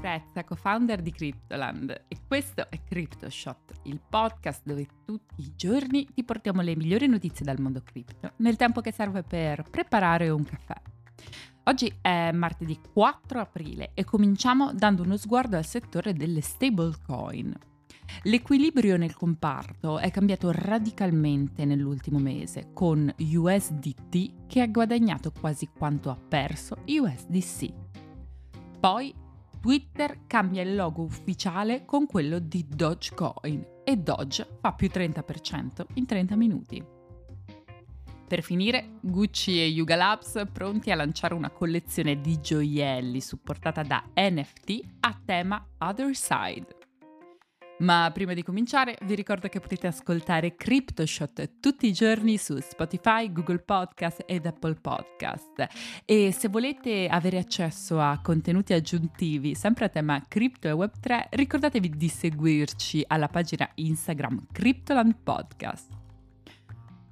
Prezza, co-founder di Cryptoland e questo è CryptoShot, il podcast dove tutti i giorni ti portiamo le migliori notizie dal mondo cripto nel tempo che serve per preparare un caffè. Oggi è martedì 4 aprile e cominciamo dando uno sguardo al settore delle stablecoin. L'equilibrio nel comparto è cambiato radicalmente nell'ultimo mese, con USDT che ha guadagnato quasi quanto ha perso USDC. Poi Twitter cambia il logo ufficiale con quello di Dogecoin e Doge fa più 30% in 30 minuti. Per finire, Gucci e Yuga Labs pronti a lanciare una collezione di gioielli supportata da NFT a tema Other Side. Ma prima di cominciare vi ricordo che potete ascoltare CryptoShot tutti i giorni su Spotify, Google Podcast ed Apple Podcast. E se volete avere accesso a contenuti aggiuntivi sempre a tema cripto e Web3, ricordatevi di seguirci alla pagina Instagram Cryptoland Podcast.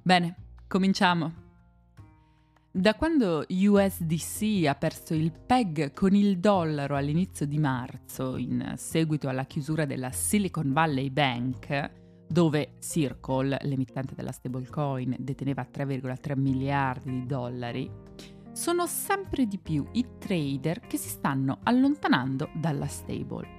Bene, cominciamo. Da quando USDC ha perso il PEG con il dollaro all'inizio di marzo, in seguito alla chiusura della Silicon Valley Bank, dove Circle, l'emittente della stablecoin, deteneva 3,3 miliardi di dollari, sono sempre di più i trader che si stanno allontanando dalla stable.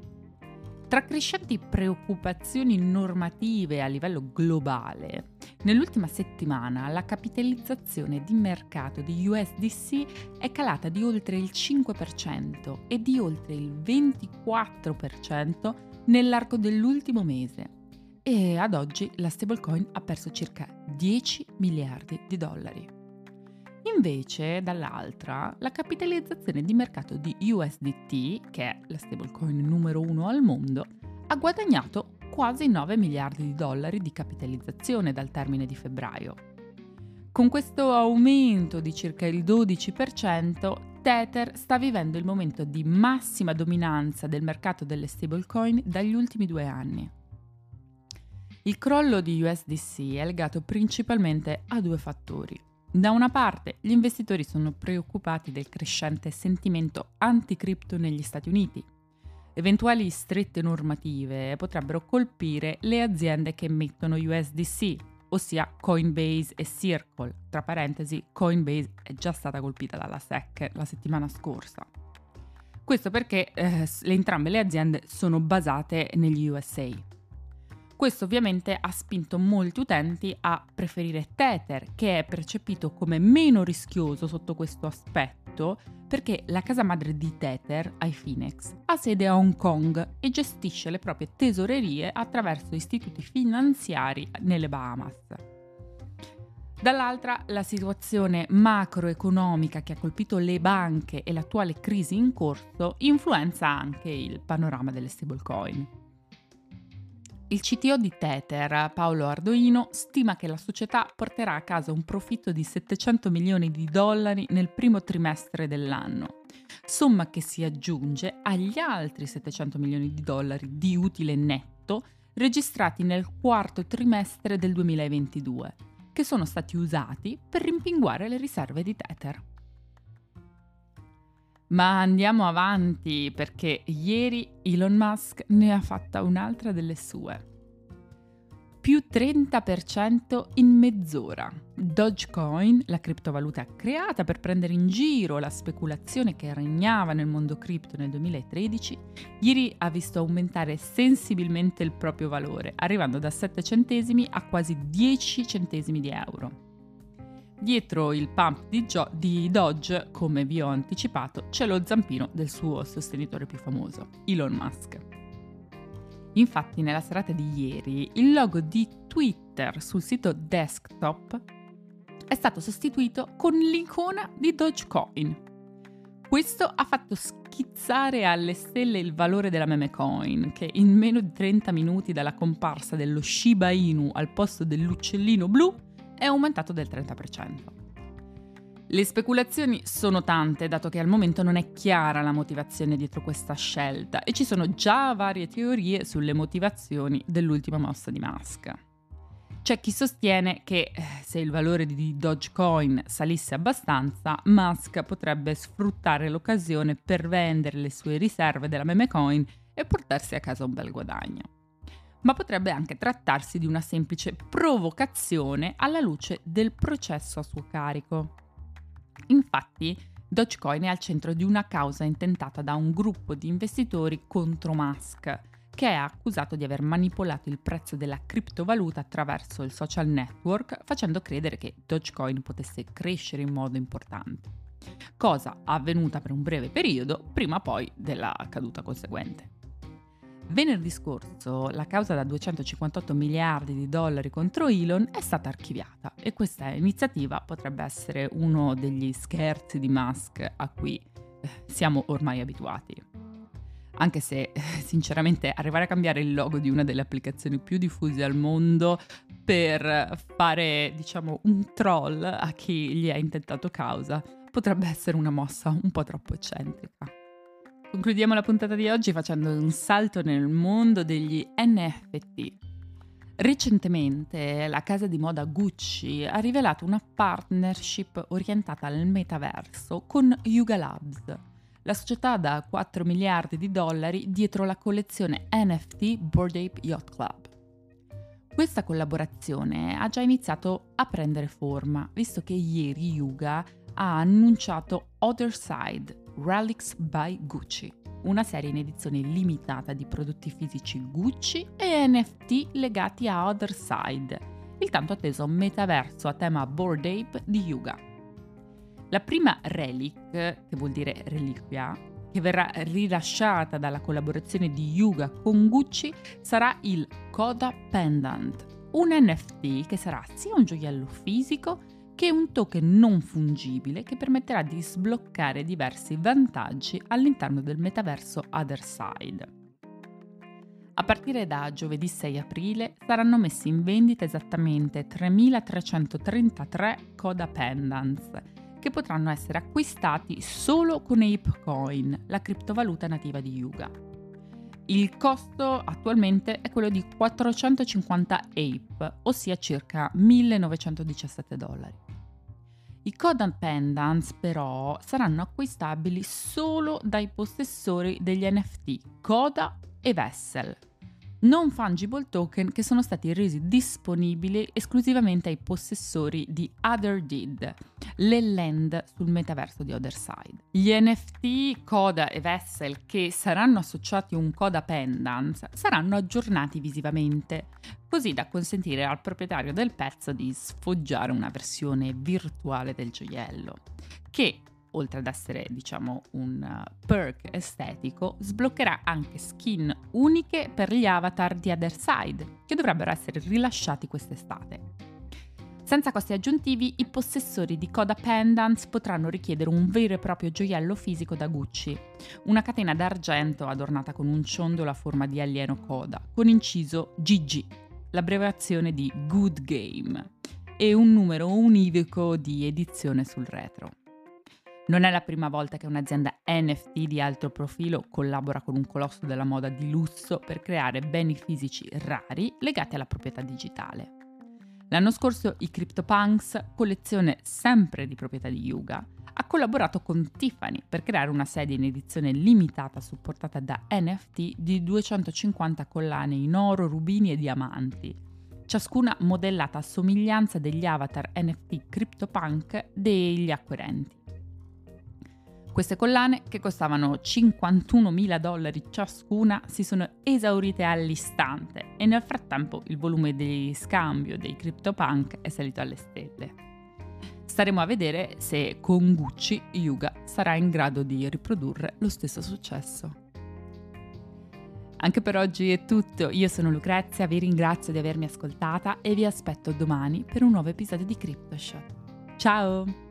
Tra crescenti preoccupazioni normative a livello globale, nell'ultima settimana la capitalizzazione di mercato di USDC è calata di oltre il 5% e di oltre il 24% nell'arco dell'ultimo mese. E ad oggi la stablecoin ha perso circa 10 miliardi di dollari. Invece, dall'altra, la capitalizzazione di mercato di USDT, che è la stablecoin numero uno al mondo, ha guadagnato quasi 9 miliardi di dollari di capitalizzazione dal termine di febbraio. Con questo aumento di circa il 12%, Tether sta vivendo il momento di massima dominanza del mercato delle stablecoin dagli ultimi due anni. Il crollo di USDC è legato principalmente a due fattori. Da una parte, gli investitori sono preoccupati del crescente sentimento anticripto negli Stati Uniti. Eventuali strette normative potrebbero colpire le aziende che emettono USDC, ossia Coinbase e Circle. Tra parentesi, Coinbase è già stata colpita dalla SEC la settimana scorsa. Questo perché eh, entrambe le aziende sono basate negli USA. Questo ovviamente ha spinto molti utenti a preferire Tether, che è percepito come meno rischioso sotto questo aspetto, perché la casa madre di Tether, iFinex, ha sede a Hong Kong e gestisce le proprie tesorerie attraverso istituti finanziari nelle Bahamas. Dall'altra, la situazione macroeconomica che ha colpito le banche e l'attuale crisi in corso influenza anche il panorama delle stablecoin. Il CTO di Tether, Paolo Ardoino, stima che la società porterà a casa un profitto di 700 milioni di dollari nel primo trimestre dell'anno, somma che si aggiunge agli altri 700 milioni di dollari di utile netto registrati nel quarto trimestre del 2022, che sono stati usati per rimpinguare le riserve di Tether. Ma andiamo avanti perché ieri Elon Musk ne ha fatta un'altra delle sue. Più 30% in mezz'ora. Dogecoin, la criptovaluta creata per prendere in giro la speculazione che regnava nel mondo cripto nel 2013, ieri ha visto aumentare sensibilmente il proprio valore, arrivando da 7 centesimi a quasi 10 centesimi di euro. Dietro il pump di, Gio- di Dodge, come vi ho anticipato, c'è lo zampino del suo sostenitore più famoso, Elon Musk. Infatti, nella serata di ieri, il logo di Twitter sul sito desktop è stato sostituito con l'icona di Dogecoin. Questo ha fatto schizzare alle stelle il valore della meme coin, che in meno di 30 minuti dalla comparsa dello Shiba Inu al posto dell'uccellino blu è aumentato del 30%. Le speculazioni sono tante, dato che al momento non è chiara la motivazione dietro questa scelta e ci sono già varie teorie sulle motivazioni dell'ultima mossa di Musk. C'è chi sostiene che eh, se il valore di Dogecoin salisse abbastanza, Musk potrebbe sfruttare l'occasione per vendere le sue riserve della meme coin e portarsi a casa un bel guadagno. Ma potrebbe anche trattarsi di una semplice provocazione alla luce del processo a suo carico. Infatti, Dogecoin è al centro di una causa intentata da un gruppo di investitori contro Musk, che è accusato di aver manipolato il prezzo della criptovaluta attraverso il social network, facendo credere che Dogecoin potesse crescere in modo importante. Cosa avvenuta per un breve periodo, prima poi della caduta conseguente. Venerdì scorso la causa da 258 miliardi di dollari contro Elon è stata archiviata e questa iniziativa potrebbe essere uno degli scherzi di Musk a cui eh, siamo ormai abituati anche se sinceramente arrivare a cambiare il logo di una delle applicazioni più diffuse al mondo per fare, diciamo, un troll a chi gli ha intentato causa potrebbe essere una mossa un po' troppo eccentrica. Concludiamo la puntata di oggi facendo un salto nel mondo degli NFT. Recentemente la casa di moda Gucci ha rivelato una partnership orientata al metaverso con Yuga Labs, la società da 4 miliardi di dollari dietro la collezione NFT Bored Ape Yacht Club. Questa collaborazione ha già iniziato a prendere forma, visto che ieri Yuga ha annunciato Other Side Relics by Gucci, una serie in edizione limitata di prodotti fisici Gucci e NFT legati a Other Side, il tanto atteso metaverso a tema Bored Ape di Yuga. La prima relic, che vuol dire reliquia, che verrà rilasciata dalla collaborazione di Yuga con Gucci sarà il Coda Pendant, un NFT che sarà sia un gioiello fisico che un token non fungibile che permetterà di sbloccare diversi vantaggi all'interno del metaverso Otherside. A partire da giovedì 6 aprile saranno messi in vendita esattamente 3.333 Coda Pendants che potranno essere acquistati solo con ApeCoin, la criptovaluta nativa di Yuga. Il costo attualmente è quello di 450 Ape, ossia circa 1917 dollari. I Codan Pendants però saranno acquistabili solo dai possessori degli NFT Coda e Vessel, non fungible token che sono stati resi disponibili esclusivamente ai possessori di OtherDid, le land sul metaverso di Otherside. Gli NFT, Coda e Vessel che saranno associati a un Coda Pendant saranno aggiornati visivamente, così da consentire al proprietario del pezzo di sfoggiare una versione virtuale del gioiello, che oltre ad essere diciamo un perk estetico, sbloccherà anche skin uniche per gli avatar di Other Side, che dovrebbero essere rilasciati quest'estate. Senza costi aggiuntivi, i possessori di Coda Pendants potranno richiedere un vero e proprio gioiello fisico da Gucci, una catena d'argento adornata con un ciondolo a forma di alieno Coda, con inciso GG, l'abbreviazione di Good Game, e un numero univoco di edizione sul retro. Non è la prima volta che un'azienda NFT di alto profilo collabora con un colosso della moda di lusso per creare beni fisici rari legati alla proprietà digitale. L'anno scorso i CryptoPunks, collezione sempre di proprietà di Yuga, ha collaborato con Tiffany per creare una sedia in edizione limitata supportata da NFT di 250 collane in oro, rubini e diamanti, ciascuna modellata a somiglianza degli avatar NFT CryptoPunk degli acquirenti. Queste collane, che costavano 51.000 dollari ciascuna, si sono esaurite all'istante e nel frattempo il volume di scambio dei CryptoPunk è salito alle stelle. Staremo a vedere se con Gucci Yuga sarà in grado di riprodurre lo stesso successo. Anche per oggi è tutto, io sono Lucrezia, vi ringrazio di avermi ascoltata e vi aspetto domani per un nuovo episodio di CryptoShot. Ciao!